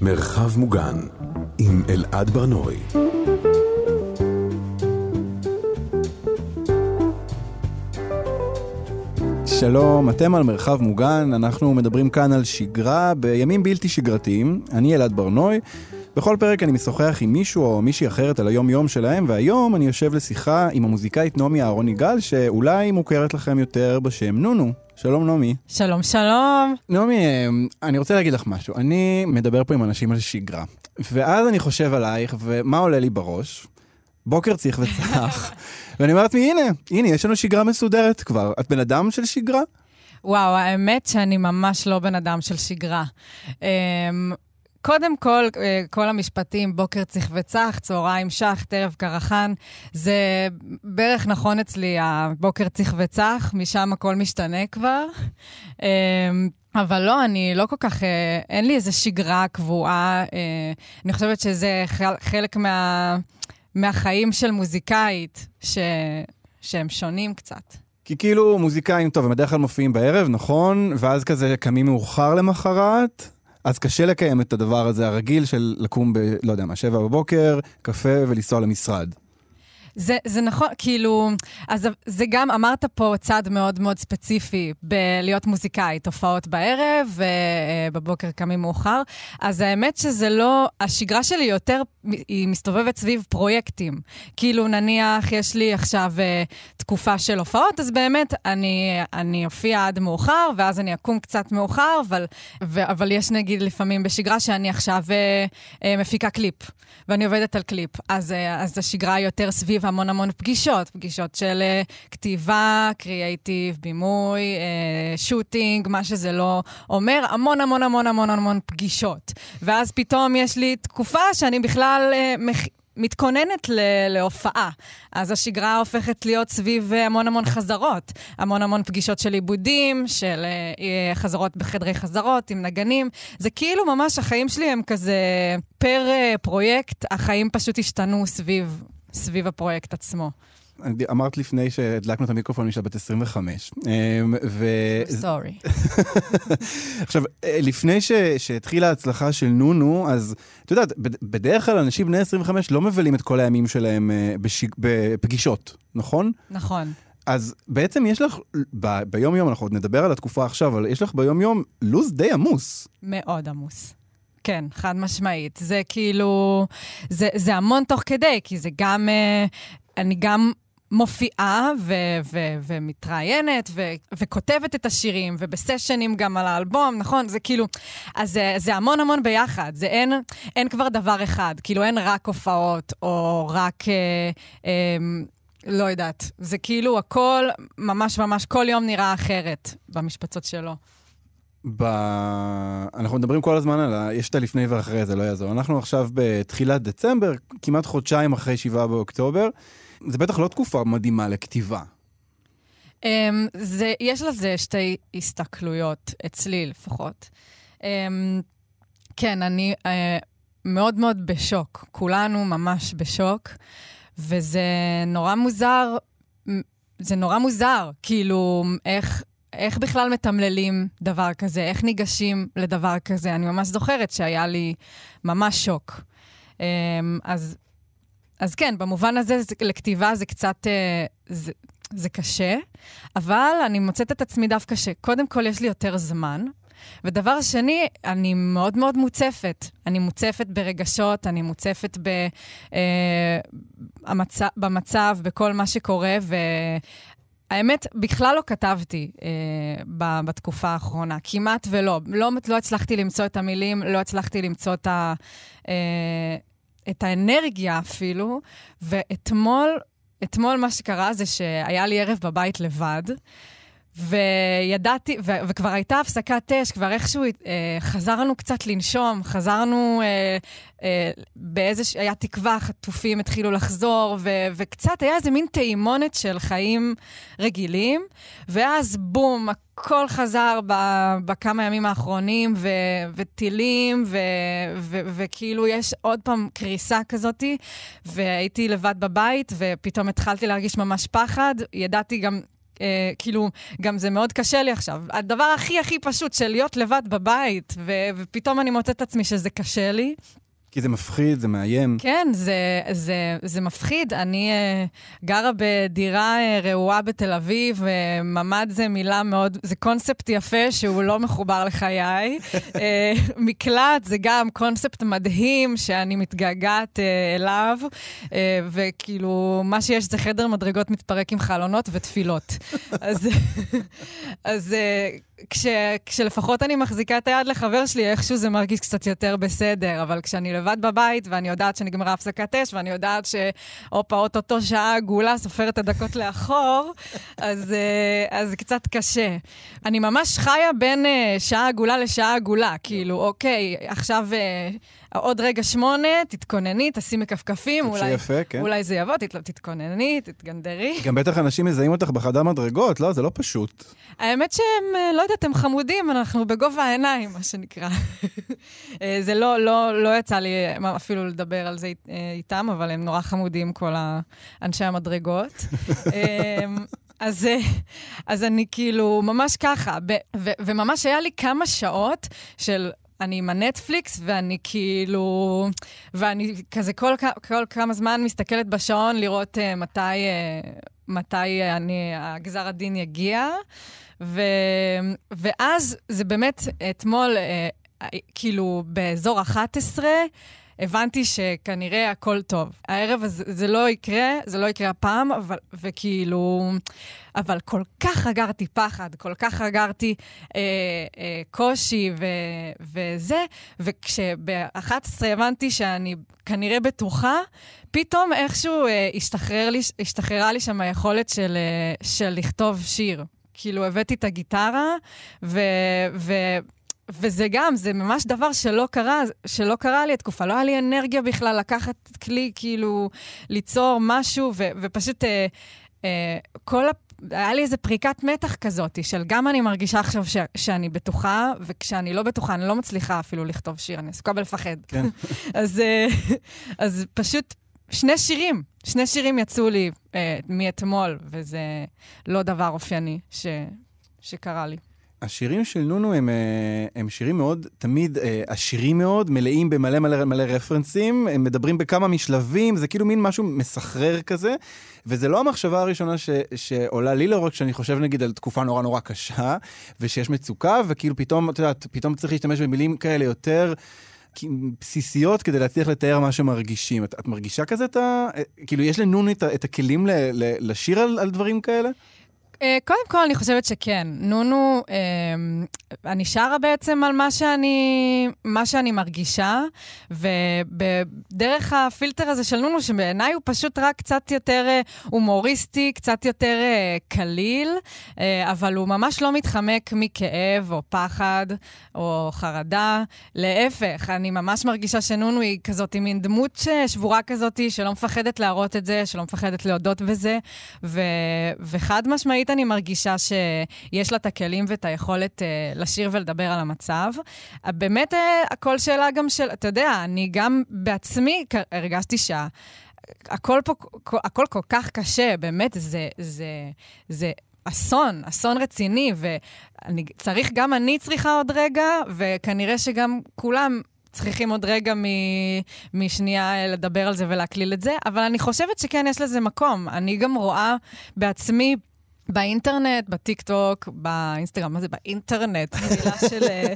מרחב מוגן עם אלעד ברנועי. שלום, אתם על מרחב מוגן, אנחנו מדברים כאן על שגרה בימים בלתי שגרתיים. אני אלעד ברנועי. בכל פרק אני משוחח עם מישהו או מישהי אחרת על היום-יום שלהם, והיום אני יושב לשיחה עם המוזיקאית נעמי אהרון יגאל, שאולי מוכרת לכם יותר בשם נונו. שלום נעמי. שלום, שלום. נעמי, אני רוצה להגיד לך משהו. אני מדבר פה עם אנשים על שגרה, ואז אני חושב עלייך, ומה עולה לי בראש? בוקר צריך וצח, ואני אומרת לי, הנה, הנה, יש לנו שגרה מסודרת כבר. את בן אדם של שגרה? וואו, האמת שאני ממש לא בן אדם של שגרה. קודם כל, אה, כל המשפטים, בוקר צריך וצח, צהריים שח, טרף קרחן, זה בערך נכון אצלי, הבוקר צריך וצח, משם הכל משתנה כבר. אמ, אבל לא, אני לא כל כך, אה, אין לי איזו שגרה קבועה. אה, אני חושבת שזה חלק מה, מהחיים של מוזיקאית, ש, שהם שונים קצת. כי כאילו מוזיקאים, טוב, הם בדרך כלל מופיעים בערב, נכון? ואז כזה קמים מאוחר למחרת, אז קשה לקיים את הדבר הזה הרגיל של לקום ב... לא יודע מה, שבע בבוקר, קפה ולנסוע למשרד. זה, זה נכון, כאילו, אז זה גם, אמרת פה צד מאוד מאוד ספציפי בלהיות מוזיקאית, הופעות בערב ובבוקר קמים מאוחר. אז האמת שזה לא, השגרה שלי יותר, היא מסתובבת סביב פרויקטים. כאילו, נניח, יש לי עכשיו uh, תקופה של הופעות, אז באמת, אני, אני אופיע עד מאוחר, ואז אני אקום קצת מאוחר, אבל, ו, אבל יש נגיד לפעמים בשגרה שאני עכשיו מפיקה קליפ, ואני עובדת על קליפ. אז, אז השגרה היא יותר סביב המון המון פגישות, פגישות של uh, כתיבה, קריאייטיב, בימוי, uh, shooting, מה שזה לא אומר, המון המון המון המון המון פגישות. ואז פתאום יש לי תקופה שאני בכלל uh, מח... מתכוננת ל- להופעה. אז השגרה הופכת להיות סביב המון המון חזרות. המון המון פגישות של עיבודים, של uh, חזרות בחדרי חזרות עם נגנים. זה כאילו ממש החיים שלי הם כזה, פר פרויקט, החיים פשוט השתנו סביב סביב הפרויקט עצמו. אמרת לפני שהדלקנו את המיקרופון משל בת 25. ו... סורי. עכשיו, אה, לפני ש... שהתחילה ההצלחה של נונו, אז את יודעת, בדרך כלל אנשים בני 25 לא מבלים את כל הימים שלהם אה, בש... בפגישות, נכון? נכון. אז בעצם יש לך, ב... ביום-יום, אנחנו עוד נדבר על התקופה עכשיו, אבל יש לך ביום-יום לו"ז די עמוס. מאוד עמוס. כן, חד משמעית. זה כאילו, זה, זה המון תוך כדי, כי זה גם, אה, אני גם מופיעה ו- ו- ומתראיינת ו- וכותבת את השירים, ובסשנים גם על האלבום, נכון? זה כאילו, אז זה, זה המון המון ביחד. זה אין, אין כבר דבר אחד. כאילו, אין רק הופעות, או רק... אה, אה, לא יודעת. זה כאילו הכל, ממש ממש, כל יום נראה אחרת במשפצות שלו. ב... אנחנו מדברים כל הזמן על ה... יש את הלפני ואחרי, זה לא יעזור. אנחנו עכשיו בתחילת דצמבר, כמעט חודשיים אחרי 7 באוקטובר. זה בטח לא תקופה מדהימה לכתיבה. Um, זה, יש לזה שתי הסתכלויות, אצלי לפחות. Um, כן, אני uh, מאוד מאוד בשוק. כולנו ממש בשוק, וזה נורא מוזר. זה נורא מוזר, כאילו, איך, איך בכלל מתמללים דבר כזה? איך ניגשים לדבר כזה? אני ממש זוכרת שהיה לי ממש שוק. Um, אז, אז כן, במובן הזה, זה, לכתיבה זה קצת... Uh, זה, זה קשה, אבל אני מוצאת את עצמי דווקא שקודם כל יש לי יותר זמן, ודבר שני, אני מאוד מאוד מוצפת. אני מוצפת ברגשות, אני מוצפת ב, אה, המצ... במצב, בכל מה שקורה, ו... האמת, בכלל לא כתבתי אה, בתקופה האחרונה, כמעט ולא. לא, לא הצלחתי למצוא את המילים, לא הצלחתי למצוא את, ה, אה, את האנרגיה אפילו, ואתמול, אתמול מה שקרה זה שהיה לי ערב בבית לבד, וידעתי, ו- וכבר הייתה הפסקת אש, כבר איכשהו אה, חזרנו קצת לנשום, חזרנו אה, אה, באיזה... היה תקווה, חטופים התחילו לחזור, ו- וקצת היה איזה מין טעימונת של חיים רגילים, ואז בום, הכל חזר ב- בכמה ימים האחרונים, ו- וטילים, ו- ו- וכאילו יש עוד פעם קריסה כזאתי, והייתי לבד בבית, ופתאום התחלתי להרגיש ממש פחד. ידעתי גם... אה, כאילו, גם זה מאוד קשה לי עכשיו. הדבר הכי הכי פשוט של להיות לבד בבית, ו- ופתאום אני מוצאת את עצמי שזה קשה לי. כי זה מפחיד, זה מאיים. כן, זה, זה, זה מפחיד. אני uh, גרה בדירה uh, רעועה בתל אביב, וממ"ד זה מילה מאוד, זה קונספט יפה שהוא לא מחובר לחיי. uh, מקלט זה גם קונספט מדהים שאני מתגעגעת uh, אליו, uh, וכאילו, מה שיש זה חדר מדרגות מתפרק עם חלונות ותפילות. אז, אז uh, כש, כשלפחות אני מחזיקה את היד לחבר שלי, איכשהו זה מרגיש קצת יותר בסדר, אבל כשאני לבד בבית ואני יודעת שנגמרה הפסקת אש, ואני יודעת שהופה, אוטוטו שעה עגולה, סופרת את הדקות לאחור, אז, אה, זה קצת קשה. אני ממש חיה בין אה, שעה עגולה לשעה עגולה, כאילו, אוקיי, עכשיו... עוד רגע שמונה, תתכונני, תשימי כפכפים, אולי, יפה, כן. אולי זה יבוא, תת, תתכונני, תתגנדרי. גם בטח אנשים מזהים אותך בחדר מדרגות, לא? זה לא פשוט. האמת שהם, אה, לא יודעת, הם חמודים, אנחנו בגובה העיניים, מה שנקרא. אה, זה לא, לא, לא יצא לי אה, אפילו לדבר על זה איתם, אבל הם נורא חמודים, כל אנשי המדרגות. אז, אז אני כאילו, ממש ככה, ב, ו, וממש היה לי כמה שעות של אני עם הנטפליקס, ואני כאילו... ואני כזה כל, כל כמה זמן מסתכלת בשעון לראות uh, מתי, uh, מתי אני, הגזר הדין יגיע. ו, ואז זה באמת, אתמול, uh, כאילו, באזור 11, הבנתי שכנראה הכל טוב. הערב הזה, זה לא יקרה, זה לא יקרה הפעם, אבל, וכאילו... אבל כל כך אגרתי פחד, כל כך אגרתי אה, אה, קושי ו, וזה, וכשב-11 הבנתי שאני כנראה בטוחה, פתאום איכשהו אה, השתחרר לי, השתחררה לי שם היכולת של, אה, של לכתוב שיר. כאילו, הבאתי את הגיטרה, ו... ו וזה גם, זה ממש דבר שלא קרה, שלא קרה לי התקופה. לא היה לי אנרגיה בכלל לקחת כלי, כאילו, ליצור משהו, ו, ופשוט אה, אה, כל ה... היה לי איזה פריקת מתח כזאת, של גם אני מרגישה עכשיו ש, שאני בטוחה, וכשאני לא בטוחה, אני לא מצליחה אפילו לכתוב שיר, אני עסוקה בלפחד. כן. אז, אה, אז פשוט שני שירים, שני שירים יצאו לי אה, מאתמול, וזה לא דבר אופייני ש, שקרה לי. השירים של נונו הם, אה, הם שירים מאוד, תמיד אה, עשירים מאוד, מלאים במלא מלא מלא רפרנסים, הם מדברים בכמה משלבים, זה כאילו מין משהו מסחרר כזה, וזה לא המחשבה הראשונה ש, שעולה לי לראות כשאני חושב נגיד על תקופה נורא נורא קשה, ושיש מצוקה, וכאילו פתאום, את יודעת, פתאום צריך להשתמש במילים כאלה יותר... בסיסיות כדי להצליח לתאר מה שמרגישים. את, את מרגישה כזה את ה... אה, כאילו, יש לנונו את, את הכלים ל, ל, לשיר על, על דברים כאלה? Uh, קודם כל, אני חושבת שכן. נונו, uh, אני שרה בעצם על מה שאני, מה שאני מרגישה, ודרך הפילטר הזה של נונו, שבעיניי הוא פשוט רק קצת יותר uh, הומוריסטי, קצת יותר uh, קליל, uh, אבל הוא ממש לא מתחמק מכאב או פחד או חרדה. להפך, אני ממש מרגישה שנונו היא כזאת, היא מין דמות שבורה כזאת, שלא מפחדת להראות את זה, שלא מפחדת להודות בזה, ו, וחד משמעית, אני מרגישה שיש לה את הכלים ואת היכולת uh, לשיר ולדבר על המצב. Uh, באמת, uh, הכל שאלה גם של, אתה יודע, אני גם בעצמי הרגשתי שה... הכל פה, הכל כל כך קשה, באמת, זה, זה, זה אסון, אסון רציני, וצריך, גם אני צריכה עוד רגע, וכנראה שגם כולם צריכים עוד רגע מ, משנייה לדבר על זה ולהקליל את זה, אבל אני חושבת שכן, יש לזה מקום. אני גם רואה בעצמי באינטרנט, בטיק טוק, באינסטגרם, מה זה באינטרנט? מילה של... אה,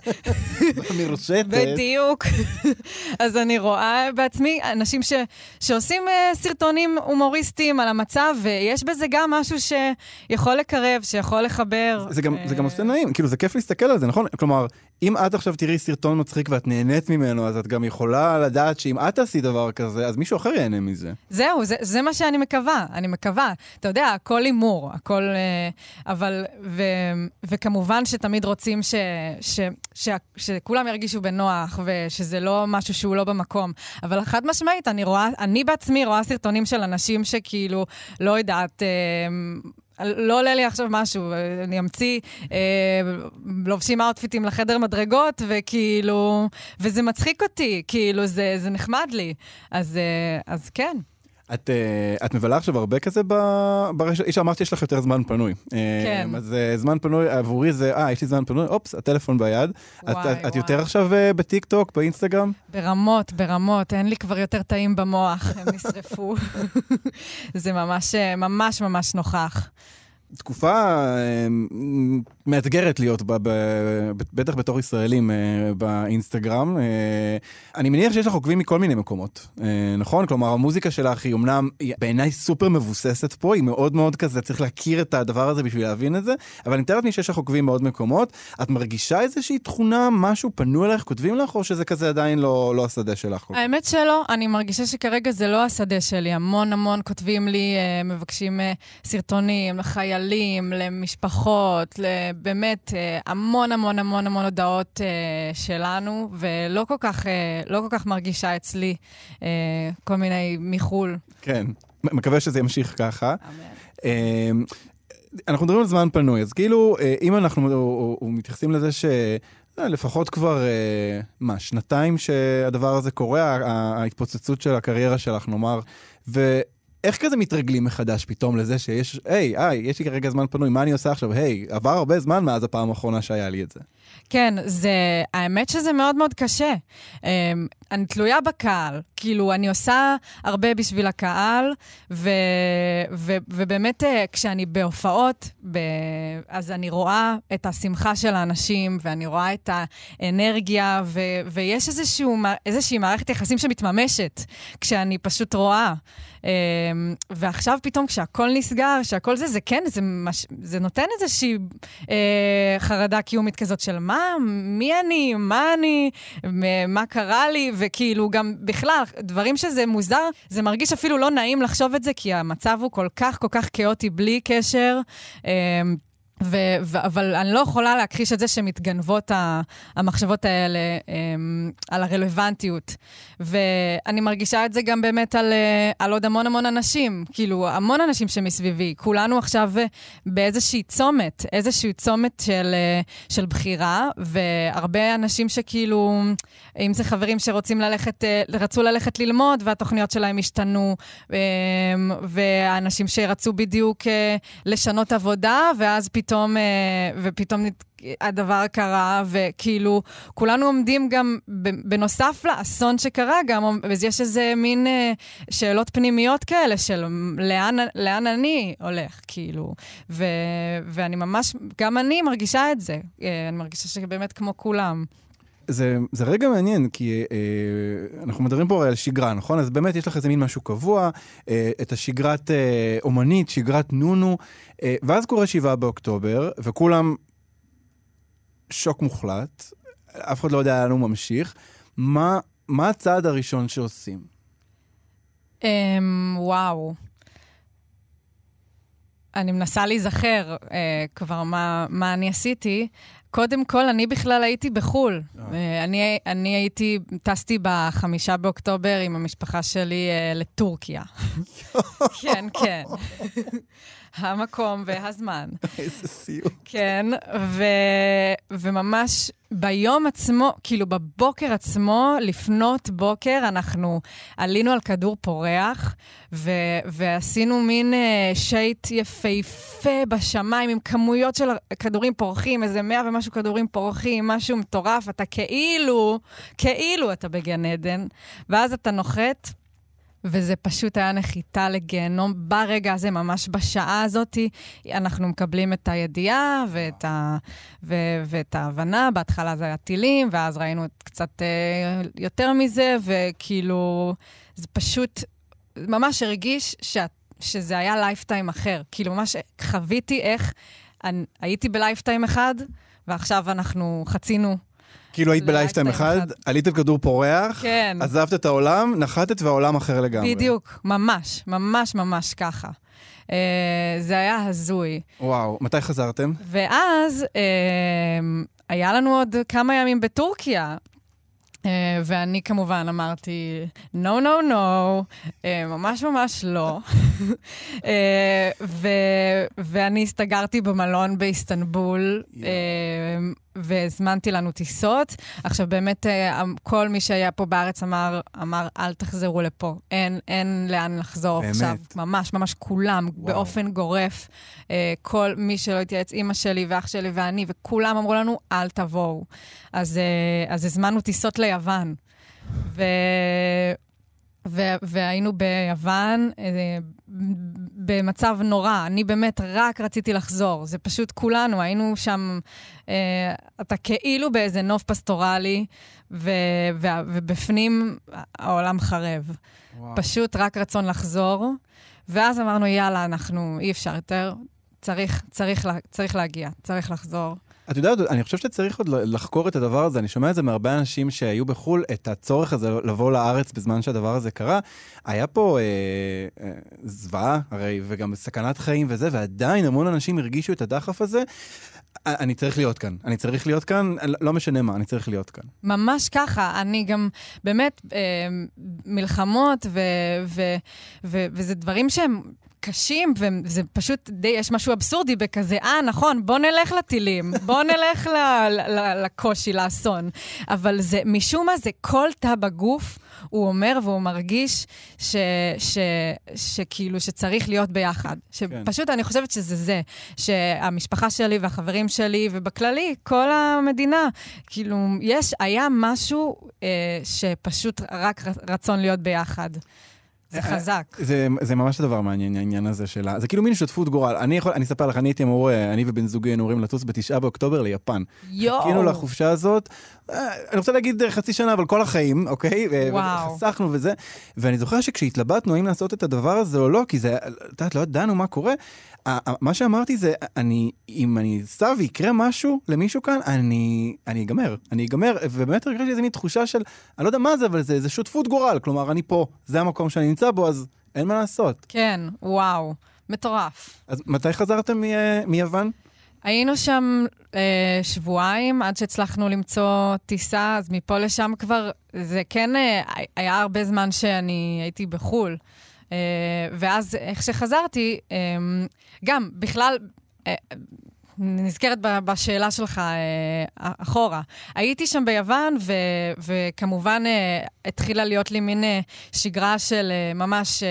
מרושתת. בדיוק. אז אני רואה בעצמי אנשים ש, שעושים uh, סרטונים הומוריסטיים על המצב, ויש בזה גם משהו שיכול לקרב, שיכול לחבר. זה גם, זה גם עושה נעים, כאילו זה כיף להסתכל על זה, נכון? כלומר, אם את עכשיו תראי סרטון מצחיק ואת נהנית ממנו, אז את גם יכולה לדעת שאם את תעשי דבר כזה, אז מישהו אחר ייהנה מזה. זהו, זה, זה מה שאני מקווה, אני מקווה. אתה יודע, הכל הימור, הכל... אה, אבל... ו, וכמובן שתמיד רוצים ש, ש, ש, ש, שכולם ירגישו בנוח, ושזה לא משהו שהוא לא במקום. אבל חד משמעית, אני רואה, אני בעצמי רואה סרטונים של אנשים שכאילו, לא יודעת, אה, לא עולה לי עכשיו משהו, אני אמציא, אה, לובשים אאוטפיטים לחדר מדרגות, וכאילו, וזה מצחיק אותי, כאילו, זה, זה נחמד לי. אז, אה, אז כן. את, uh, את מבלה עכשיו הרבה כזה ברשת? איש אמרת שיש לך יותר זמן פנוי. כן. Uh, אז uh, זמן פנוי עבורי זה, אה, יש לי זמן פנוי, אופס, הטלפון ביד. וואי, את, את, וואי. את יותר עכשיו בטיק טוק, באינסטגרם? ברמות, ברמות, אין לי כבר יותר טעים במוח, הם נשרפו. זה ממש, אה, ממש ממש נוכח. תקופה אה, מאתגרת להיות בה, ב, ב, בטח בתור ישראלים אה, באינסטגרם. אה, אני מניח שיש לך עוקבים מכל מיני מקומות, אה, נכון? כלומר, המוזיקה שלך היא אמנם בעיניי סופר מבוססת פה, היא מאוד מאוד כזה, צריך להכיר את הדבר הזה בשביל להבין את זה, אבל אני מתאר לעצמי שיש לך עוקבים מאוד מקומות. את מרגישה איזושהי תכונה, משהו פנו אלייך, כותבים לך, או שזה כזה עדיין לא, לא השדה שלך? האמת שלא, אני מרגישה שכרגע זה לא השדה שלי. המון המון כותבים לי, אה, מבקשים אה, סרטונים לחיילים, למשפחות, באמת אה, המון המון המון המון הודעות אה, שלנו, ולא כל כך, אה, לא כל כך מרגישה אצלי כל מיני מחו"ל. כן, מקווה שזה ימשיך ככה. אמן. אמ, אנחנו מדברים על זמן פנוי, אז כאילו, אם אנחנו מתייחסים לזה ש... לפחות כבר, מה, שנתיים שהדבר הזה קורה, ההתפוצצות של הקריירה שלך, נאמר, ואיך כזה מתרגלים מחדש פתאום לזה שיש, היי, היי, יש לי כרגע זמן פנוי, מה אני עושה עכשיו? היי, עבר הרבה זמן מאז הפעם האחרונה שהיה לי את זה. כן, זה, האמת שזה מאוד מאוד קשה. Um, אני תלויה בקהל, כאילו, אני עושה הרבה בשביל הקהל, ו, ו, ובאמת, uh, כשאני בהופעות, ב, אז אני רואה את השמחה של האנשים, ואני רואה את האנרגיה, ו, ויש איזשהו, איזושהי מערכת יחסים שמתממשת, כשאני פשוט רואה. Um, ועכשיו פתאום כשהכול נסגר, שהכל זה, זה כן, זה, מש, זה נותן איזושהי uh, חרדה קיומית כזאת של מה, מי אני, מה אני, מה קרה לי, וכאילו גם בכלל, דברים שזה מוזר, זה מרגיש אפילו לא נעים לחשוב את זה, כי המצב הוא כל כך כל כך כאוטי בלי קשר. ו- ו- אבל אני לא יכולה להכחיש את זה שמתגנבות ה- המחשבות האלה הם, על הרלוונטיות. ואני מרגישה את זה גם באמת על, אה, על עוד המון המון אנשים, כאילו, המון אנשים שמסביבי. כולנו עכשיו באיזושהי צומת, איזשהו צומת של, אה, של בחירה, והרבה אנשים שכאילו, אם זה חברים שרוצים ללכת, אה, רצו ללכת ללמוד והתוכניות שלהם השתנו, ואנשים שרצו בדיוק לשנות עבודה, ואז פתאום... פתאום, ופתאום הדבר קרה, וכאילו, כולנו עומדים גם, בנוסף לאסון שקרה, גם, יש איזה מין שאלות פנימיות כאלה של לאן, לאן אני הולך, כאילו. ו, ואני ממש, גם אני מרגישה את זה. אני מרגישה שבאמת כמו כולם. זה, זה רגע מעניין, כי אה, אנחנו מדברים פה על שגרה, נכון? אז באמת יש לך איזה מין משהו קבוע, אה, את השגרת אה, אומנית, שגרת נונו, אה, ואז קורה שבעה באוקטובר, וכולם שוק מוחלט, אף אחד לא יודע לאן הוא ממשיך. מה, מה הצעד הראשון שעושים? Um, וואו. אני מנסה להיזכר uh, כבר מה, מה אני עשיתי. קודם כל, אני בכלל הייתי בחו"ל. Oh. אני, אני הייתי, טסתי בחמישה באוקטובר עם המשפחה שלי uh, לטורקיה. כן, כן. המקום והזמן. איזה סיוט. כן, ו, וממש ביום עצמו, כאילו בבוקר עצמו, לפנות בוקר, אנחנו עלינו על כדור פורח, ו, ועשינו מין uh, שייט יפהפה בשמיים עם כמויות של כדורים פורחים, איזה מאה ומשהו כדורים פורחים, משהו מטורף, אתה כאילו, כאילו אתה בגן עדן, ואז אתה נוחת. וזה פשוט היה נחיתה לגיהנום. ברגע הזה, ממש בשעה הזאת, אנחנו מקבלים את הידיעה ואת, ה, ו, ואת ההבנה. בהתחלה זה היה טילים, ואז ראינו קצת אה, יותר מזה, וכאילו, זה פשוט ממש הרגיש שאת, שזה היה lifetime אחר. כאילו, ממש חוויתי איך אני, הייתי ב lifetime אחד, ועכשיו אנחנו חצינו כאילו היית ב lifetime אחד, עלית על כדור פורח, כן. עזבת את העולם, נחתת והעולם אחר לגמרי. בדיוק, ממש, ממש ממש ככה. Uh, זה היה הזוי. וואו, מתי חזרתם? ואז uh, היה לנו עוד כמה ימים בטורקיה. Uh, ואני כמובן אמרתי, no, no, no, uh, ממש ממש לא. uh, ו- ואני הסתגרתי במלון באיסטנבול. Yeah. Uh, והזמנתי לנו טיסות. עכשיו, באמת, אה, כל מי שהיה פה בארץ אמר, אמר אל תחזרו לפה. אין, אין לאן לחזור באמת? עכשיו. ממש, ממש כולם, וואו. באופן גורף. אה, כל מי שלא התייעץ, אימא שלי ואח שלי ואני, וכולם אמרו לנו, אל תבואו. אז, אה, אז הזמנו טיסות ליוון. ו... והיינו ביוון אה, במצב נורא. אני באמת רק רציתי לחזור. זה פשוט כולנו, היינו שם, אה, אתה כאילו באיזה נוף פסטורלי, ו- ו- ובפנים העולם חרב. וואו. פשוט רק רצון לחזור. ואז אמרנו, יאללה, אנחנו, אי אפשר יותר, צריך, צריך, לה- צריך להגיע, צריך לחזור. את יודעת, אני חושב שצריך עוד לחקור את הדבר הזה. אני שומע את זה מהרבה אנשים שהיו בחו"ל, את הצורך הזה לבוא לארץ בזמן שהדבר הזה קרה. היה פה אה, אה, זוועה, הרי, וגם סכנת חיים וזה, ועדיין המון אנשים הרגישו את הדחף הזה. אני צריך להיות כאן. אני צריך להיות כאן, לא משנה מה, אני צריך להיות כאן. ממש ככה. אני גם, באמת, אה, מלחמות, ו, ו, ו, וזה דברים שהם... קשים, וזה פשוט די, יש משהו אבסורדי בכזה, אה, נכון, בוא נלך לטילים, בוא נלך ל, ל, לקושי, לאסון. אבל זה, משום מה, זה כל תא בגוף, הוא אומר והוא מרגיש ש, ש, שכאילו, שצריך להיות ביחד. שפשוט אני חושבת שזה זה, שהמשפחה שלי והחברים שלי, ובכללי, כל המדינה, כאילו, יש, היה משהו אה, שפשוט רק רצון להיות ביחד. זה חזק. זה, זה ממש הדבר מעניין, העניין הזה שלה. זה כאילו מין שותפות גורל. אני יכול, אני אספר לך, אני הייתי אמור, אני ובן זוגי היינו אמורים לטוס בתשעה באוקטובר ליפן. יואו. חיכינו לחופשה הזאת, אני רוצה להגיד חצי שנה, אבל כל החיים, אוקיי? וואו. וחסכנו וזה. ואני זוכר שכשהתלבטנו האם לעשות את הדבר הזה או לא, כי זה, את יודעת, לא ידענו מה קורה, מה שאמרתי זה, אני, אם אני אסע ויקרה משהו למישהו כאן, אני, אני אגמר. אני אגמר, ובאמת הרגשתי איזה מין תחושה של, אני לא יודע מה זה, אבל זה, זה שותפות גורל. כלומר, אני פה, זה המקום שאני נמצא בו, אז אין מה לעשות. כן, וואו, מטורף. אז מתי חזרתם מ- מיוון? היינו שם אה, שבועיים עד שהצלחנו למצוא טיסה, אז מפה לשם כבר, זה כן אה, היה הרבה זמן שאני הייתי בחו"ל. אה, ואז איך שחזרתי, אה, גם בכלל, אה, נזכרת בשאלה שלך אה, אחורה. הייתי שם ביוון, ו, וכמובן אה, התחילה להיות לי מין אה, שגרה של ממש,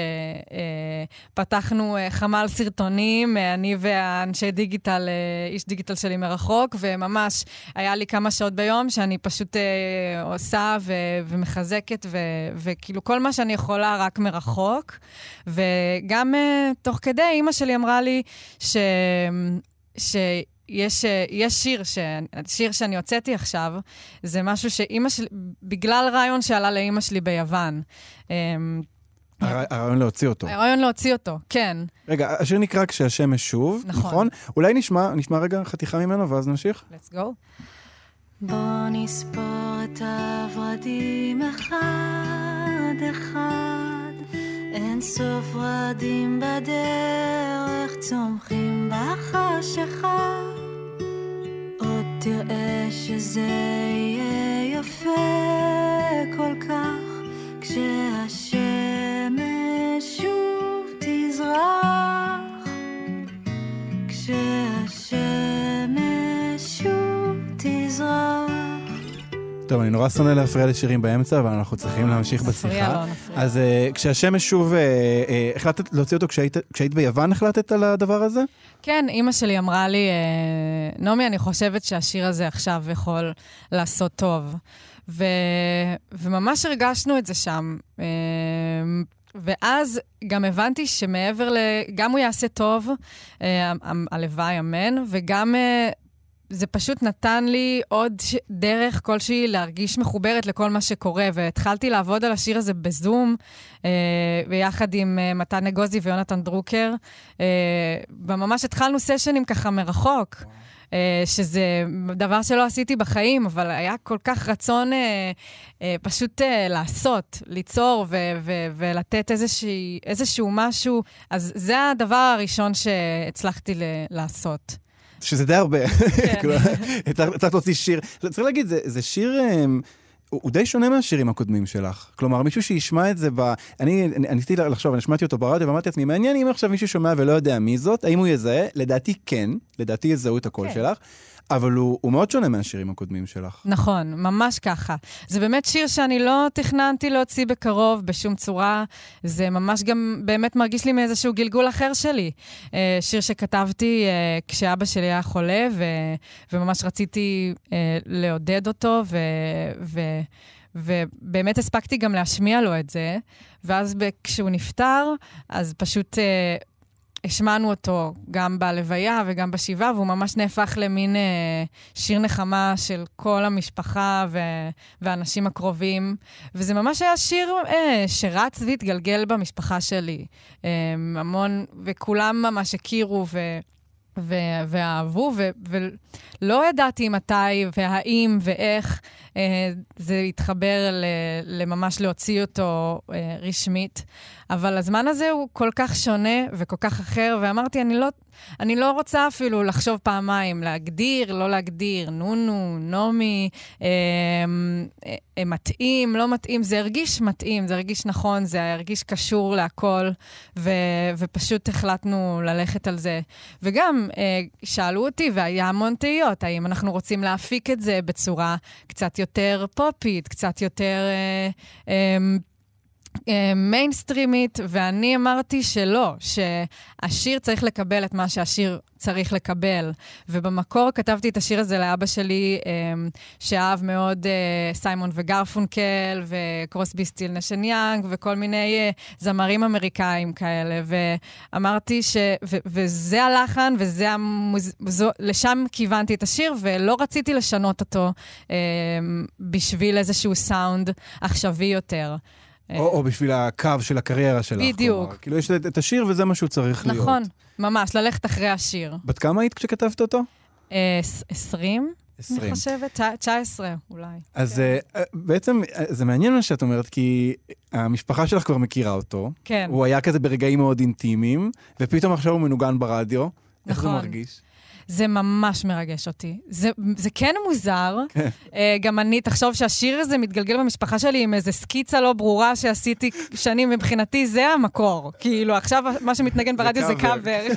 פתחנו חמ"ל סרטונים, אני והאנשי דיגיטל, איש דיגיטל שלי מרחוק, וממש היה לי כמה שעות ביום שאני פשוט עושה ו, ומחזקת, ו, וכאילו כל מה שאני יכולה רק מרחוק. וגם תוך כדי, אימא שלי אמרה לי ש... שיש יש שיר, ש, שיר שאני הוצאתי עכשיו, זה משהו שאימא שלי, בגלל רעיון שעלה לאימא שלי ביוון. הרעיון להוציא אותו. הרעיון להוציא אותו, כן. רגע, השיר נקרא כשהשמש שוב, נכון? נכון? אולי נשמע, נשמע רגע חתיכה ממנו ואז נמשיך? let's go. בוא נספור את הורדים אחד אחד, אין סוף ורדים בדרך צומחים בחשיכה. עוד תראה שזה יהיה יפה כל כך, כשהשמש שוב תזרח. כשהשמש שוב תזרח. טוב, אני נורא שונא להפריע לשירים באמצע, אבל אנחנו צריכים להמשיך בשיחה. נפריע. אז uh, כשהשמש שוב, uh, uh, החלטת להוציא אותו כשהיית, ביוון, החלטת על הדבר הזה? כן, אימא שלי אמרה לי, אה, נעמי, אני חושבת שהשיר הזה עכשיו יכול לעשות טוב. ו... וממש הרגשנו את זה שם. אה, ואז גם הבנתי שמעבר ל... גם הוא יעשה טוב, אה, הלוואי, אמן, וגם אה, זה פשוט נתן לי עוד ש- דרך כלשהי להרגיש מחוברת לכל מה שקורה, והתחלתי לעבוד על השיר הזה בזום, אה, ביחד עם אה, מתן נגוזי ויונתן דרוקר, אה, וממש התחלנו סשנים ככה מרחוק. אה, שזה דבר שלא עשיתי בחיים, אבל היה כל כך רצון אה, אה, פשוט אה, לעשות, ליצור ו- ו- ולתת איזושהי, איזשהו משהו. אז זה הדבר הראשון שהצלחתי ל- לעשות. שזה די הרבה. כן. כאילו, צריך להוציא שיר. צריך להגיד, זה, שיר... אמ, הוא די שונה מהשירים הקודמים שלך. כלומר, מישהו שישמע את זה ב... אני ניסיתי לחשוב, אני שמעתי אותו ברדיו ואמרתי לעצמי, מעניין אם עכשיו מישהו שומע ולא יודע מי זאת, האם הוא יזהה? לדעתי כן, לדעתי יזהו את הקול כן. שלך. אבל הוא, הוא מאוד שונה מהשירים הקודמים שלך. נכון, ממש ככה. זה באמת שיר שאני לא תכננתי להוציא בקרוב בשום צורה. זה ממש גם באמת מרגיש לי מאיזשהו גלגול אחר שלי. אה, שיר שכתבתי אה, כשאבא שלי היה חולה, ו, וממש רציתי אה, לעודד אותו, ו... ו ובאמת הספקתי גם להשמיע לו את זה, ואז כשהוא נפטר, אז פשוט השמענו אותו גם בלוויה וגם בשבעה, והוא ממש נהפך למין אה, שיר נחמה של כל המשפחה והאנשים הקרובים. וזה ממש היה שיר אה, שרץ והתגלגל במשפחה שלי. אה, המון, וכולם ממש הכירו ו- ו- ואהבו, ו- ולא ידעתי מתי והאם ואיך אה, זה התחבר ל- לממש להוציא אותו אה, רשמית. אבל הזמן הזה הוא כל כך שונה וכל כך אחר, ואמרתי, אני לא, אני לא רוצה אפילו לחשוב פעמיים, להגדיר, לא להגדיר, נונו, נעמי, אה, אה, מתאים, לא מתאים. זה הרגיש מתאים, זה הרגיש נכון, זה הרגיש קשור להכל, ו, ופשוט החלטנו ללכת על זה. וגם אה, שאלו אותי, והיה המון תהיות, האם אנחנו רוצים להפיק את זה בצורה קצת יותר פופית, קצת יותר... אה, אה, מיינסטרימית, ואני אמרתי שלא, שהשיר צריך לקבל את מה שהשיר צריך לקבל. ובמקור כתבתי את השיר הזה לאבא שלי, שאהב מאוד סיימון וגרפונקל, וקרוסבי סטילס נאש אנד יאנג, וכל מיני זמרים אמריקאים כאלה. ואמרתי ש... ו- וזה הלחן, וזה המוז... זו... לשם כיוונתי את השיר, ולא רציתי לשנות אותו בשביל איזשהו סאונד עכשווי יותר. או, או בשביל הקו של הקריירה שלך. בדיוק. כלומר, כאילו יש את השיר וזה מה שהוא צריך נכון, להיות. נכון, ממש, ללכת אחרי השיר. בת כמה היית כשכתבת אותו? אה, עשרים, אני 20. חושבת, תשע- 19 אולי. אז כן. אה, בעצם אה, זה מעניין מה שאת אומרת, כי המשפחה שלך כבר מכירה אותו. כן, הוא היה כזה ברגעים מאוד אינטימיים, ופתאום עכשיו הוא מנוגן ברדיו. איך זה נכון. מרגיש? זה ממש מרגש אותי. זה, זה כן מוזר. אה, גם אני, תחשוב שהשיר הזה מתגלגל במשפחה שלי עם איזו סקיצה לא ברורה שעשיתי שנים, מבחינתי זה המקור. כאילו, עכשיו מה שמתנגן ברדיו זה קאבר.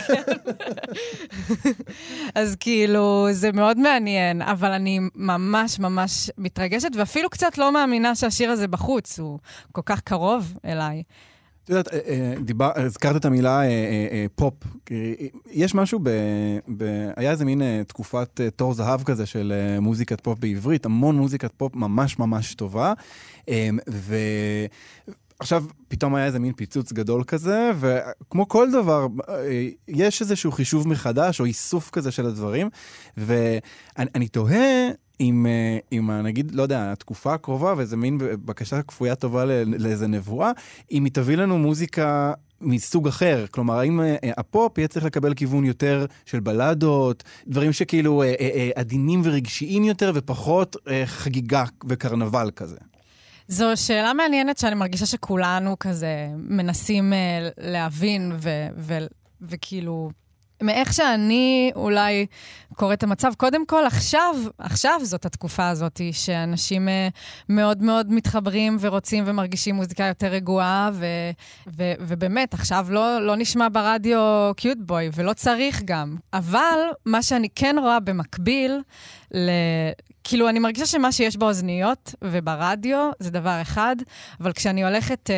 אז כאילו, זה מאוד מעניין, אבל אני ממש ממש מתרגשת, ואפילו קצת לא מאמינה שהשיר הזה בחוץ, הוא כל כך קרוב אליי. את יודעת, אה, אה, הזכרת את המילה אה, פופ. יש משהו ב... ב היה איזה מין תקופת תור זהב כזה של מוזיקת פופ בעברית, המון מוזיקת פופ ממש ממש טובה. ו... עכשיו פתאום היה איזה מין פיצוץ גדול כזה, וכמו כל דבר, אה, יש איזשהו חישוב מחדש או איסוף כזה של הדברים, ואני אני תוהה אם, אה, אם ה- נגיד, לא יודע, התקופה הקרובה, ואיזה מין בקשה כפויה טובה לאיזה נבואה, אם היא תביא לנו מוזיקה מסוג אחר. כלומר, האם אה, אה, הפופ יהיה צריך לקבל כיוון יותר של בלדות, דברים שכאילו אה, אה, אה, עדינים ורגשיים יותר, ופחות אה, חגיגה וקרנבל כזה. זו שאלה מעניינת שאני מרגישה שכולנו כזה מנסים uh, להבין, ו- ו- וכאילו, מאיך שאני אולי קוראת את המצב, קודם כל, עכשיו, עכשיו זאת התקופה הזאת, שאנשים uh, מאוד מאוד מתחברים ורוצים ומרגישים מוזיקה יותר רגועה, ו- ו- ובאמת, עכשיו לא, לא נשמע ברדיו קיוט בוי, ולא צריך גם. אבל מה שאני כן רואה במקביל, ל... כאילו, אני מרגישה שמה שיש באוזניות וברדיו זה דבר אחד, אבל כשאני הולכת אה,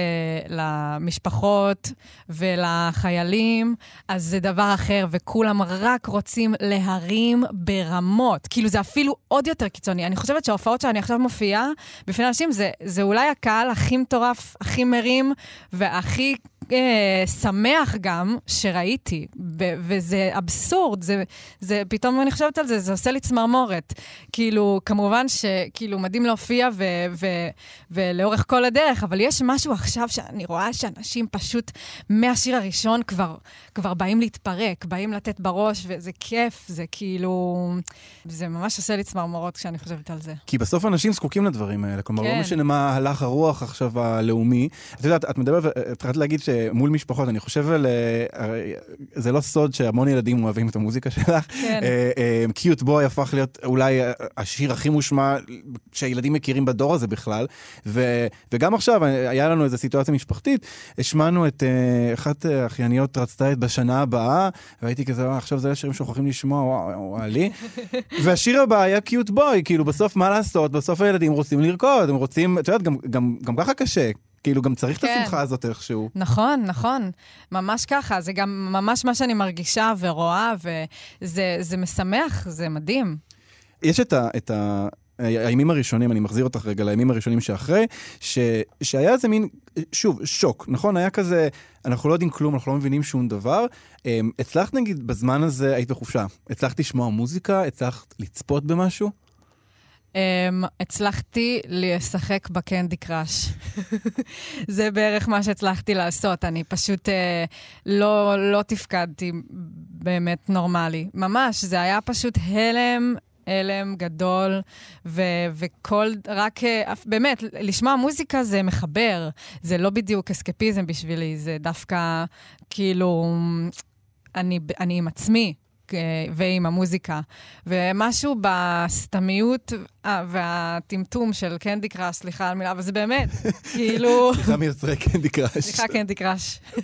למשפחות ולחיילים, אז זה דבר אחר, וכולם רק רוצים להרים ברמות. כאילו, זה אפילו עוד יותר קיצוני. אני חושבת שההופעות שאני עכשיו מופיעה בפני אנשים, זה, זה אולי הקהל הכי מטורף, הכי מרים והכי... אה, שמח גם שראיתי, ו- וזה אבסורד, זה, זה, פתאום אני חושבת על זה, זה עושה לי צמרמורת. כאילו, כמובן שכאילו מדהים להופיע ו- ו- ולאורך כל הדרך, אבל יש משהו עכשיו שאני רואה שאנשים פשוט מהשיר הראשון כבר, כבר באים להתפרק, באים לתת בראש, וזה כיף, זה כאילו... זה ממש עושה לי צמרמורות כשאני חושבת על זה. כי בסוף אנשים זקוקים לדברים האלה. כלומר, כן. לא משנה מה הלך הרוח עכשיו הלאומי. את יודעת, את מדברת, התחלת להגיד ש, מול משפחות, אני חושב על... אה, זה לא סוד שהמון ילדים אוהבים את המוזיקה שלך. כן. קיוט בוי הפך להיות אולי אה, השיר הכי מושמע שהילדים מכירים בדור הזה בכלל. ו, וגם עכשיו, אה, היה לנו איזו סיטואציה משפחתית, השמענו את אה, אחת האחייניות רצתה את בשנה הבאה, והייתי כזה, "אה, עכשיו זה השירים שוכחים לשמוע, וואו, וואו, לי. והשיר הבא היה קיוט בוי, כאילו בסוף מה לעשות? בסוף הילדים רוצים לרקוד, הם רוצים, את יודעת, גם, גם, גם ככה קשה. כאילו, גם צריך כן. את השמחה הזאת איכשהו. נכון, נכון. ממש ככה. זה גם ממש מה שאני מרגישה ורואה, וזה זה משמח, זה מדהים. יש את ה... את ה... הימים הראשונים, אני מחזיר אותך רגע לימים הראשונים שאחרי, ש, שהיה איזה מין, שוב, שוק, נכון? היה כזה, אנחנו לא יודעים כלום, אנחנו לא מבינים שום דבר. אמ, הצלחת נגיד בזמן הזה, היית בחופשה, הצלחת לשמוע מוזיקה? הצלחת לצפות במשהו? Um, הצלחתי לשחק בקנדי קראש. זה בערך מה שהצלחתי לעשות. אני פשוט uh, לא, לא תפקדתי באמת נורמלי. ממש, זה היה פשוט הלם. הלם גדול, ו- וכל, רק, אה, באמת, לשמוע מוזיקה זה מחבר. זה לא בדיוק אסקפיזם בשבילי, זה דווקא כאילו, אני, אני עם עצמי. אה, ועם המוזיקה. ומשהו בסתמיות אה, והטמטום של קנדי קראש, סליחה על מילה, אבל זה באמת, כאילו... סליחה מיוצרי קנדי קראש. סליחה, קנדי קראש.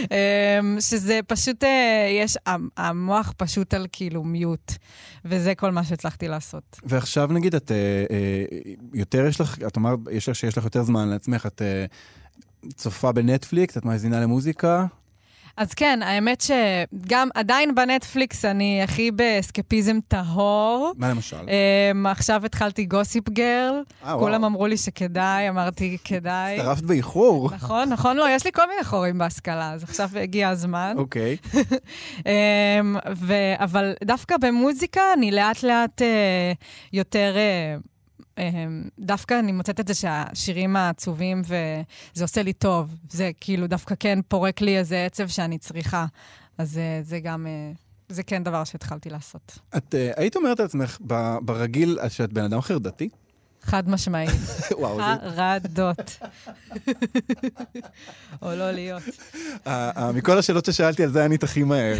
אמ, שזה פשוט, אה, יש, המ- המוח פשוט על כאילו מיוט, וזה כל מה שהצלחתי לעשות. ועכשיו נגיד, את יותר יש לך, את אמרת שיש לך יותר זמן לעצמך, את צופה בנטפליקס, את מאזינה למוזיקה. אז כן, האמת שגם עדיין בנטפליקס אני הכי באסקפיזם טהור. מה למשל? Um, עכשיו התחלתי גוסיפ גרל, אה, כולם וואו. אמרו לי שכדאי, אמרתי כדאי. הצטרפת באיחור. נכון, נכון, לא, יש לי כל מיני חורים בהשכלה, אז עכשיו הגיע הזמן. אוקיי. Um, ו- אבל דווקא במוזיקה אני לאט-לאט uh, יותר... Uh, um, דווקא אני מוצאת את זה שהשירים העצובים וזה עושה לי טוב. זה כאילו דווקא כן פורק לי איזה עצב שאני צריכה. אז uh, זה גם, uh, זה כן דבר שהתחלתי לעשות. את אה, היית אומרת לעצמך ברגיל שאת בן אדם חרדתי? חד משמעית. וואו, זה- חרדות. או לא להיות. אה, אה, מכל השאלות ששאלתי על זה ענית הכי מהר.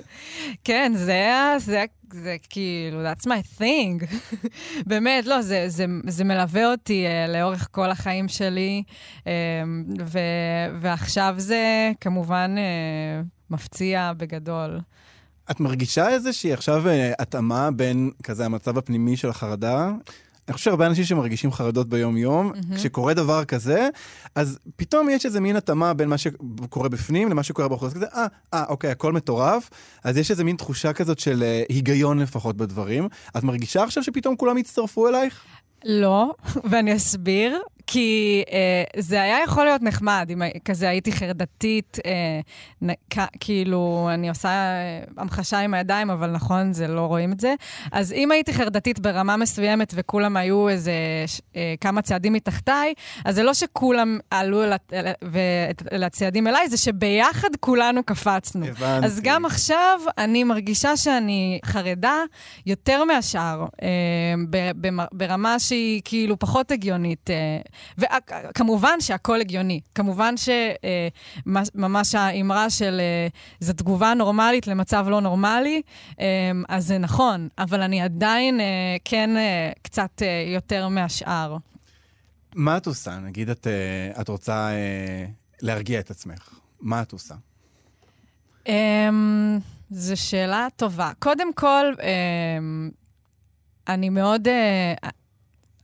כן, זה, כאילו, that's my thing. באמת, לא, זה, זה, זה מלווה אותי uh, לאורך כל החיים שלי, um, ו, ועכשיו זה כמובן uh, מפציע בגדול. את מרגישה איזושהי עכשיו אה, התאמה בין כזה המצב הפנימי של החרדה? אני חושב שהרבה אנשים שמרגישים חרדות ביום-יום, מהמם. כשקורה דבר כזה, אז פתאום יש איזה מין התאמה בין מה שקורה בפנים למה שקורה בחוץ. כזה, אה, אה, אוקיי, הכל מטורף. אז יש איזה מין תחושה כזאת של אה, היגיון לפחות בדברים. את מרגישה עכשיו שפתאום כולם יצטרפו אלייך? לא, ואני אסביר, כי אה, זה היה יכול להיות נחמד, אם כזה הייתי חרדתית, אה, נ, כ, כאילו, אני עושה אה, המחשה עם הידיים, אבל נכון, זה לא רואים את זה. אז אם הייתי חרדתית ברמה מסוימת וכולם היו איזה אה, כמה צעדים מתחתיי, אז זה לא שכולם עלו הצעדים אליי, זה שביחד כולנו קפצנו. הבנתי. אז גם עכשיו אני מרגישה שאני חרדה יותר מהשאר, אה, ב- במ- ברמה שהיא כאילו פחות הגיונית. אה, וכמובן שהכל הגיוני. כמובן שממש האמרה של אה, זו תגובה נורמלית למצב לא נורמלי, אה, אז זה נכון, אבל אני עדיין אה, כן אה, קצת אה, יותר מהשאר. מה את עושה? נגיד את, אה, את רוצה אה, להרגיע את עצמך. מה את עושה? Um, זו שאלה טובה. קודם כל, um, אני מאוד... Uh,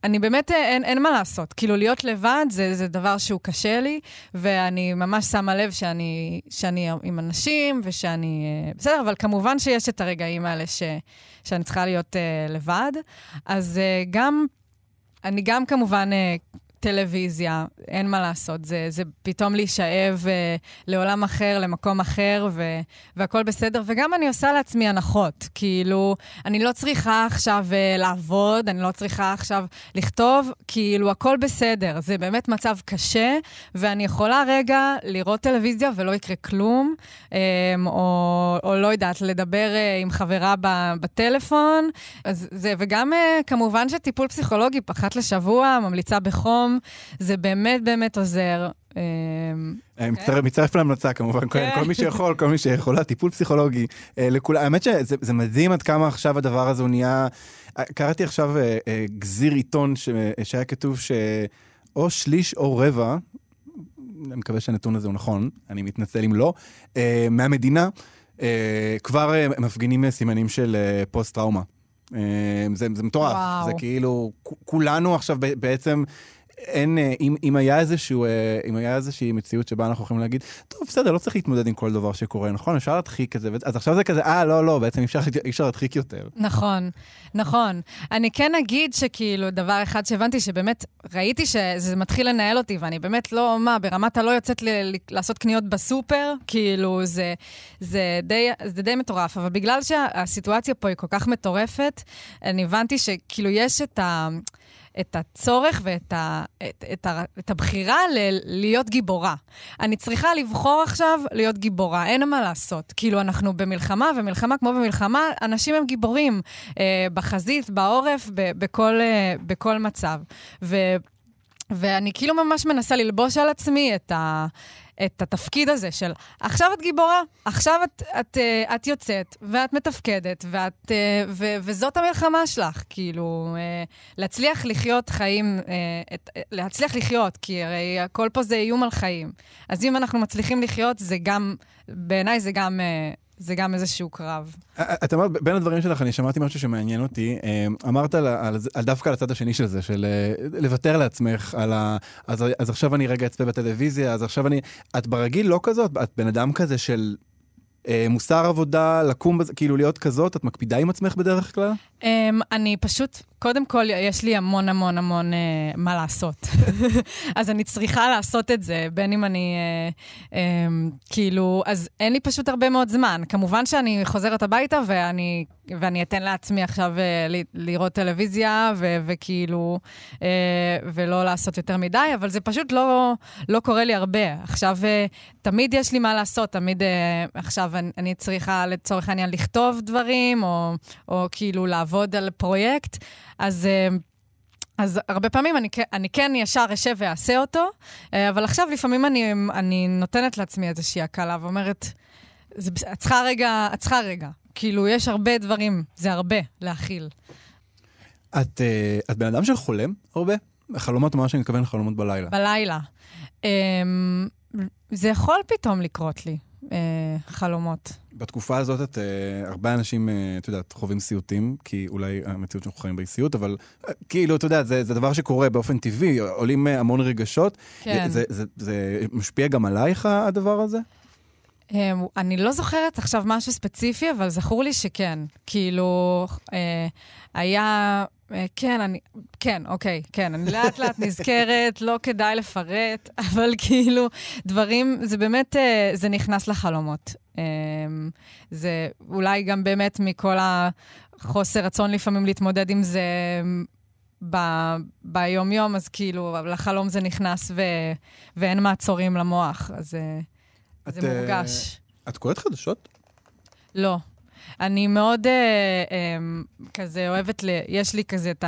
אני באמת, uh, אין, אין מה לעשות. כאילו, להיות לבד זה, זה דבר שהוא קשה לי, ואני ממש שמה לב שאני, שאני עם אנשים ושאני... Uh, בסדר, אבל כמובן שיש את הרגעים האלה ש, שאני צריכה להיות uh, לבד. אז uh, גם, אני גם כמובן... Uh, טלוויזיה, אין מה לעשות, זה, זה פתאום להישאב אה, לעולם אחר, למקום אחר, ו, והכל בסדר. וגם אני עושה לעצמי הנחות, כאילו, אני לא צריכה עכשיו אה, לעבוד, אני לא צריכה עכשיו לכתוב, כאילו, הכל בסדר. זה באמת מצב קשה, ואני יכולה רגע לראות טלוויזיה ולא יקרה כלום, אה, או, או לא יודעת, לדבר אה, עם חברה ב, בטלפון. אז זה, וגם אה, כמובן שטיפול פסיכולוגי אחת לשבוע, ממליצה בחום, זה באמת באמת עוזר. אה, אני מצטרף- להמלצה כמובן, כל- כן. כל מי שיכול, כל מי שיכולה, טיפול פסיכולוגי אה, לכולם. האמת שזה זה מדהים עד כמה עכשיו הדבר הזה הוא נהיה... אה, קראתי עכשיו גזיר עיתון שהיה כתוב שאו שליש או רבע, אני מקווה שהנתון הזה הוא נכון, אני מתנצל אם לא, מהמדינה כבר מפגינים סימנים של פוסט-טראומה. זה, זה מטורף, וואו. זה כאילו, כולנו עכשיו בעצם, אין, אה, אם, אם היה איזשהו, אה, אם היה איזושהי מציאות שבה אנחנו יכולים להגיד, טוב, בסדר, לא צריך להתמודד עם כל דבר שקורה, נכון? אפשר להדחיק את זה, אז עכשיו זה כזה, אה, לא, לא, בעצם אי אפשר, להדחיק יותר. נכון, נכון. אני כן אגיד שכאילו, דבר אחד שהבנתי, שבאמת ראיתי שזה מתחיל לנהל אותי, ואני באמת לא, מה, ברמת הלא יוצאת ל- לעשות קניות בסופר, כאילו, זה, זה, די, זה די מטורף. אבל בגלל שהסיטואציה פה היא כל כך מטורפת, אני הבנתי שכאילו יש את ה... את הצורך ואת ה, את, את ה, את הבחירה ל, להיות גיבורה. אני צריכה לבחור עכשיו להיות גיבורה, אין מה לעשות. כאילו, אנחנו במלחמה, ומלחמה כמו במלחמה, אנשים הם גיבורים. אה, בחזית, בעורף, ב, בכל, אה, בכל מצב. ו, ואני כאילו ממש מנסה ללבוש על עצמי את ה... את התפקיד הזה של עכשיו את גיבורה, עכשיו את, את, אה, את יוצאת ואת מתפקדת ואת, אה, ו, וזאת המלחמה שלך, כאילו, אה, להצליח לחיות חיים, את, להצליח לחיות, כי הרי הכל פה זה איום על חיים. אז אם אנחנו מצליחים לחיות, זה גם, בעיניי זה גם, זה גם איזשהו קרב. את אמרת, בין הדברים שלך, אני שמעתי משהו שמעניין אותי. אה, אמרת על, על, על דווקא על הצד השני של זה, של אה, לוותר לעצמך על ה... אז, אז עכשיו אני רגע אצפה בטלוויזיה, אז עכשיו אני... את ברגיל לא כזאת, את בן אדם כזה של אה, מוסר עבודה, לקום, כאילו להיות כזאת, את מקפידה עם עצמך בדרך כלל? Um, אני פשוט, קודם כל, יש לי המון המון המון uh, מה לעשות. אז אני צריכה לעשות את זה, בין אם אני, uh, um, כאילו, אז אין לי פשוט הרבה מאוד זמן. כמובן שאני חוזרת הביתה ואני, ואני אתן לעצמי עכשיו uh, ל- לראות טלוויזיה, ו- וכאילו, uh, ולא לעשות יותר מדי, אבל זה פשוט לא, לא קורה לי הרבה. עכשיו, uh, תמיד יש לי מה לעשות, תמיד uh, עכשיו אני, אני צריכה לצורך העניין לכתוב דברים, או, או כאילו לעבוד על פרויקט, אז... uh, אז הרבה פעמים אני, אני כן ישר אשב ואעשה אותו, אה, אבל עכשיו לפעמים אני, אני נותנת לעצמי איזושהי הקלה ואומרת, זה, את צריכה רגע, את צריכה רגע. כאילו, יש הרבה דברים, זה הרבה להכיל. את, אה, את בן אדם של חולם הרבה? חלומות, מה שאני מתכוון לחלומות בלילה. בלילה. אמ, זה יכול פתאום לקרות לי, אה, חלומות. בתקופה הזאת את, אה, הרבה אנשים, אה, את יודעת, חווים סיוטים, כי אולי המציאות שאנחנו חיים בה היא סיוט, אבל אה, כאילו, אתה יודע, זה, זה דבר שקורה באופן טבעי, עולים אה, המון רגשות. כן. זה, זה, זה משפיע גם עלייך, הדבר הזה? אמ, אני לא זוכרת עכשיו משהו ספציפי, אבל זכור לי שכן. כאילו, אה, היה... אה, כן, אני... כן, אוקיי, כן, אני לאט לאט נזכרת, לא כדאי לפרט, אבל כאילו, דברים, זה באמת, אה, זה נכנס לחלומות. אה, זה אולי גם באמת מכל החוסר רצון לפעמים להתמודד עם זה ב- ביום-יום, אז כאילו, לחלום זה נכנס ו, ואין מעצורים למוח, אז... את, זה מורגש. את קוראת חדשות? לא. אני מאוד אה, אה, כזה אוהבת, ל... יש לי כזה את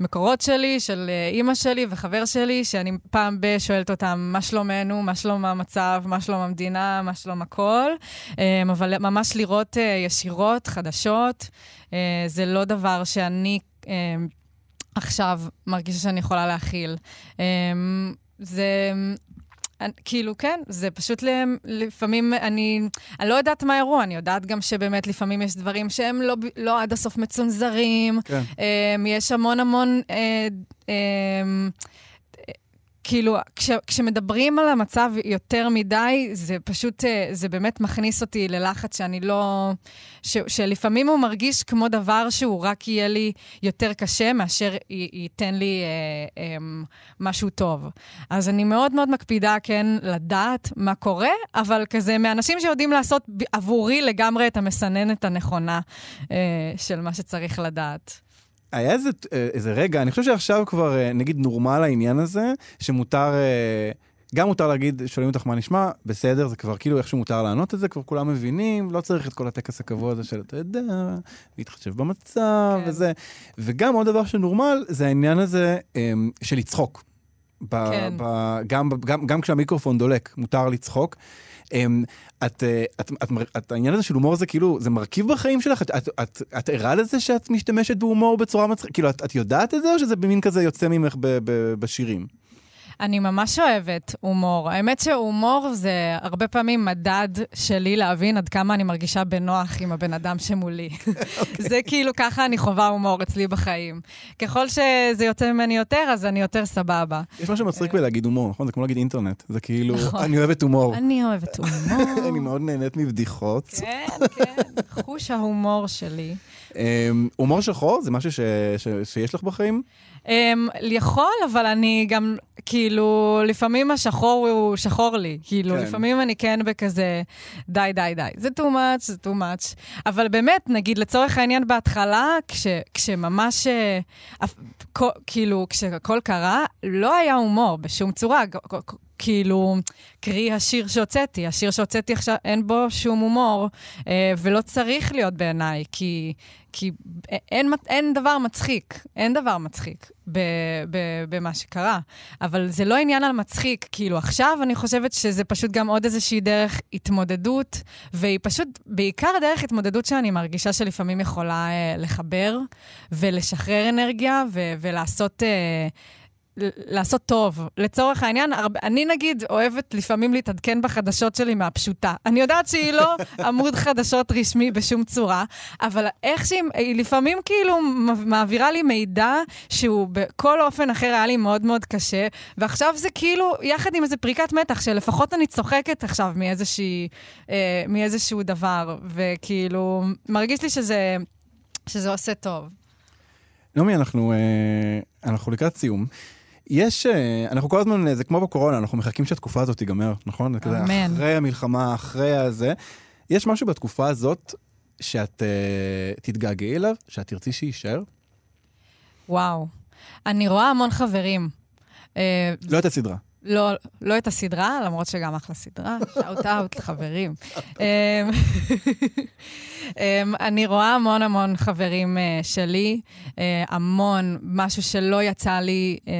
המקורות שלי, של אה, אימא שלי וחבר שלי, שאני פעם ב- שואלת אותם מה שלומנו, מה שלום המצב, מה שלום המדינה, מה שלום הכל, אה, אבל ממש לראות אה, ישירות, חדשות, אה, זה לא דבר שאני אה, עכשיו מרגישה שאני יכולה להכיל. אה, זה... אני- כאילו, כן, זה פשוט לפעמים, אני, אני לא יודעת מה האירוע, אני יודעת גם שבאמת לפעמים יש דברים שהם לא, לא עד הסוף מצונזרים, כן. um, יש המון המון, אה, um, כאילו, כש, כשמדברים על המצב יותר מדי, זה פשוט, אה, זה באמת מכניס אותי ללחץ שאני לא... ש, שלפעמים הוא מרגיש כמו דבר שהוא רק יהיה לי יותר קשה מאשר י, ייתן לי אה, אה, משהו טוב. אז אני מאוד מאוד מקפידה, כן, לדעת מה קורה, אבל כזה מאנשים שיודעים לעשות עבורי לגמרי את המסננת הנכונה אה, של מה שצריך לדעת. היה איזה, אה, איזה רגע, אני חושב שעכשיו כבר, אה, נגיד, נורמל העניין הזה, שמותר, אה, גם מותר להגיד, שואלים אותך מה נשמע, בסדר, זה כבר כאילו איכשהו מותר לענות את זה, כבר כולם מבינים, לא צריך את כל הטקס הקבוע הזה של, אתה יודע, להתחשב במצב כן. וזה. וגם עוד דבר שנורמל, זה העניין הזה של לצחוק. ב, כן. ב, גם, גם, גם כשהמיקרופון דולק, מותר לצחוק. אמ, אה, את, את, את, את, העניין הזה של הומור זה כאילו, זה מרכיב בחיים שלך? את, את, את, את ערה לזה שאת משתמשת בהומור בצורה מצחיקה? כאילו, את, את יודעת את זה, או שזה במין כזה יוצא ממך ב, ב, בשירים? אני ממש אוהבת הומור. האמת שהומור זה הרבה פעמים מדד שלי להבין עד כמה אני מרגישה בנוח עם הבן אדם שמולי. זה כאילו, ככה אני חווה הומור אצלי בחיים. ככל שזה יוצא ממני יותר, אז אני יותר סבבה. יש משהו מצחיק בלהגיד הומור, נכון? זה כמו להגיד אינטרנט. זה כאילו, נכון. אני אוהבת הומור. אני אוהבת הומור. אני מאוד נהנית מבדיחות. כן, כן, חוש ההומור שלי. אמ, הומור שחור זה משהו שיש לך בחיים? Um, יכול, אבל אני גם, כאילו, לפעמים השחור הוא שחור לי. כאילו, כן. לפעמים אני כן בכזה, די, די, די. זה too much, זה too much. אבל באמת, נגיד, לצורך העניין בהתחלה, כש, כשממש, אה, כאילו, כשהכל קרה, לא היה הומור בשום צורה. כאילו, קרי השיר שהוצאתי. השיר שהוצאתי עכשיו, אין בו שום הומור, אה, ולא צריך להיות בעיניי, כי, כי אין, אין דבר מצחיק, אין דבר מצחיק ב, ב, במה שקרה. אבל זה לא עניין על מצחיק, כאילו עכשיו אני חושבת שזה פשוט גם עוד איזושהי דרך התמודדות, והיא פשוט בעיקר דרך התמודדות שאני מרגישה שלפעמים יכולה אה, לחבר ולשחרר אנרגיה ו, ולעשות... אה, לעשות טוב. לצורך העניין, הרבה, אני נגיד אוהבת לפעמים להתעדכן בחדשות שלי מהפשוטה. אני יודעת שהיא לא עמוד חדשות רשמי בשום צורה, אבל איך שהיא, היא לפעמים כאילו מעבירה לי מידע שהוא בכל אופן אחר היה לי מאוד מאוד קשה, ועכשיו זה כאילו, יחד עם איזה פריקת מתח, שלפחות אני צוחקת עכשיו מאיזושהי, אה, מאיזשהו דבר, וכאילו, מרגיש לי שזה, שזה עושה טוב. נעמי, אנחנו, אה, אנחנו לקראת סיום. יש, אה, אנחנו כל הזמן, זה כמו בקורונה, אנחנו מחכים שהתקופה הזאת תיגמר, נכון? אמן. אחרי המלחמה, אחרי הזה. יש משהו בתקופה הזאת שאת אה, תתגעגעי אליו, שאת תרצי שיישאר? וואו. אני רואה המון חברים. אה, לא את הסדרה. לא, לא את הסדרה, למרות שגם אחלה סדרה, שאוט אאוט לחברים. אמ, אמ, אני רואה המון המון חברים אה, שלי, אה, המון, משהו שלא יצא לי אה,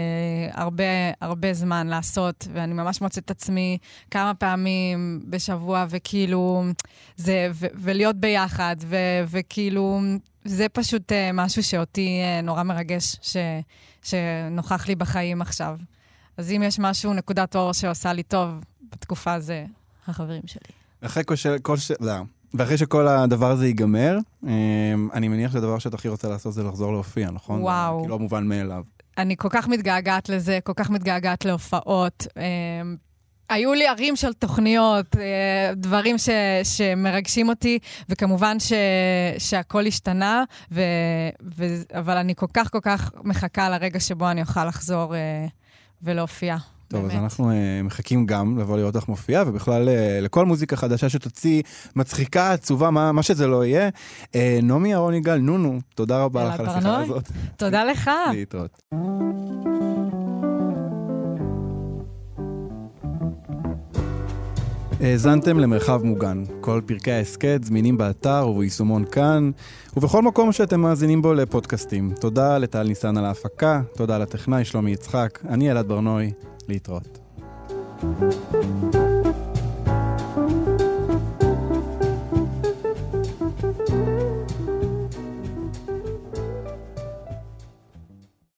הרבה, הרבה זמן לעשות, ואני ממש מוצאת את עצמי כמה פעמים בשבוע, וכאילו, זה, ו- ולהיות ביחד, ו- וכאילו, זה פשוט משהו שאותי נורא מרגש, ש- שנוכח לי בחיים עכשיו. אז אם יש משהו, נקודת אור שעושה לי טוב בתקופה, זה החברים שלי. אחרי כל. כל ש... לא. ואחרי שכל הדבר הזה ייגמר, אה, אני מניח שהדבר שאת הכי רוצה לעשות זה לחזור להופיע, נכון? וואו. כאילו המובן מאליו. אני כל כך מתגעגעת לזה, כל כך מתגעגעת להופעות. אמ, היו לי ערים של תוכניות, אה, דברים ש, שמרגשים אותי, וכמובן ש, שהכל השתנה, ו, ו, אבל אני כל כך כל כך מחכה לרגע שבו אני אוכל לחזור אה, ולהופיע. טוב, באמת. אז אנחנו uh, מחכים גם לבוא לראות אותך מופיעה, ובכלל uh, לכל מוזיקה חדשה שתוציא, מצחיקה, עצובה, מה, מה שזה לא יהיה. Uh, נעמי אהרון יגאל, נונו, תודה רבה לך על השיחה. הזאת. תודה לך. להתראות. האזנתם למרחב מוגן. כל פרקי ההסכת זמינים באתר וביישומון כאן, ובכל מקום שאתם מאזינים בו לפודקאסטים. תודה לטל ניסן על ההפקה, תודה לטכנאי שלומי יצחק, אני אלעד ברנועי, להתראות. thank you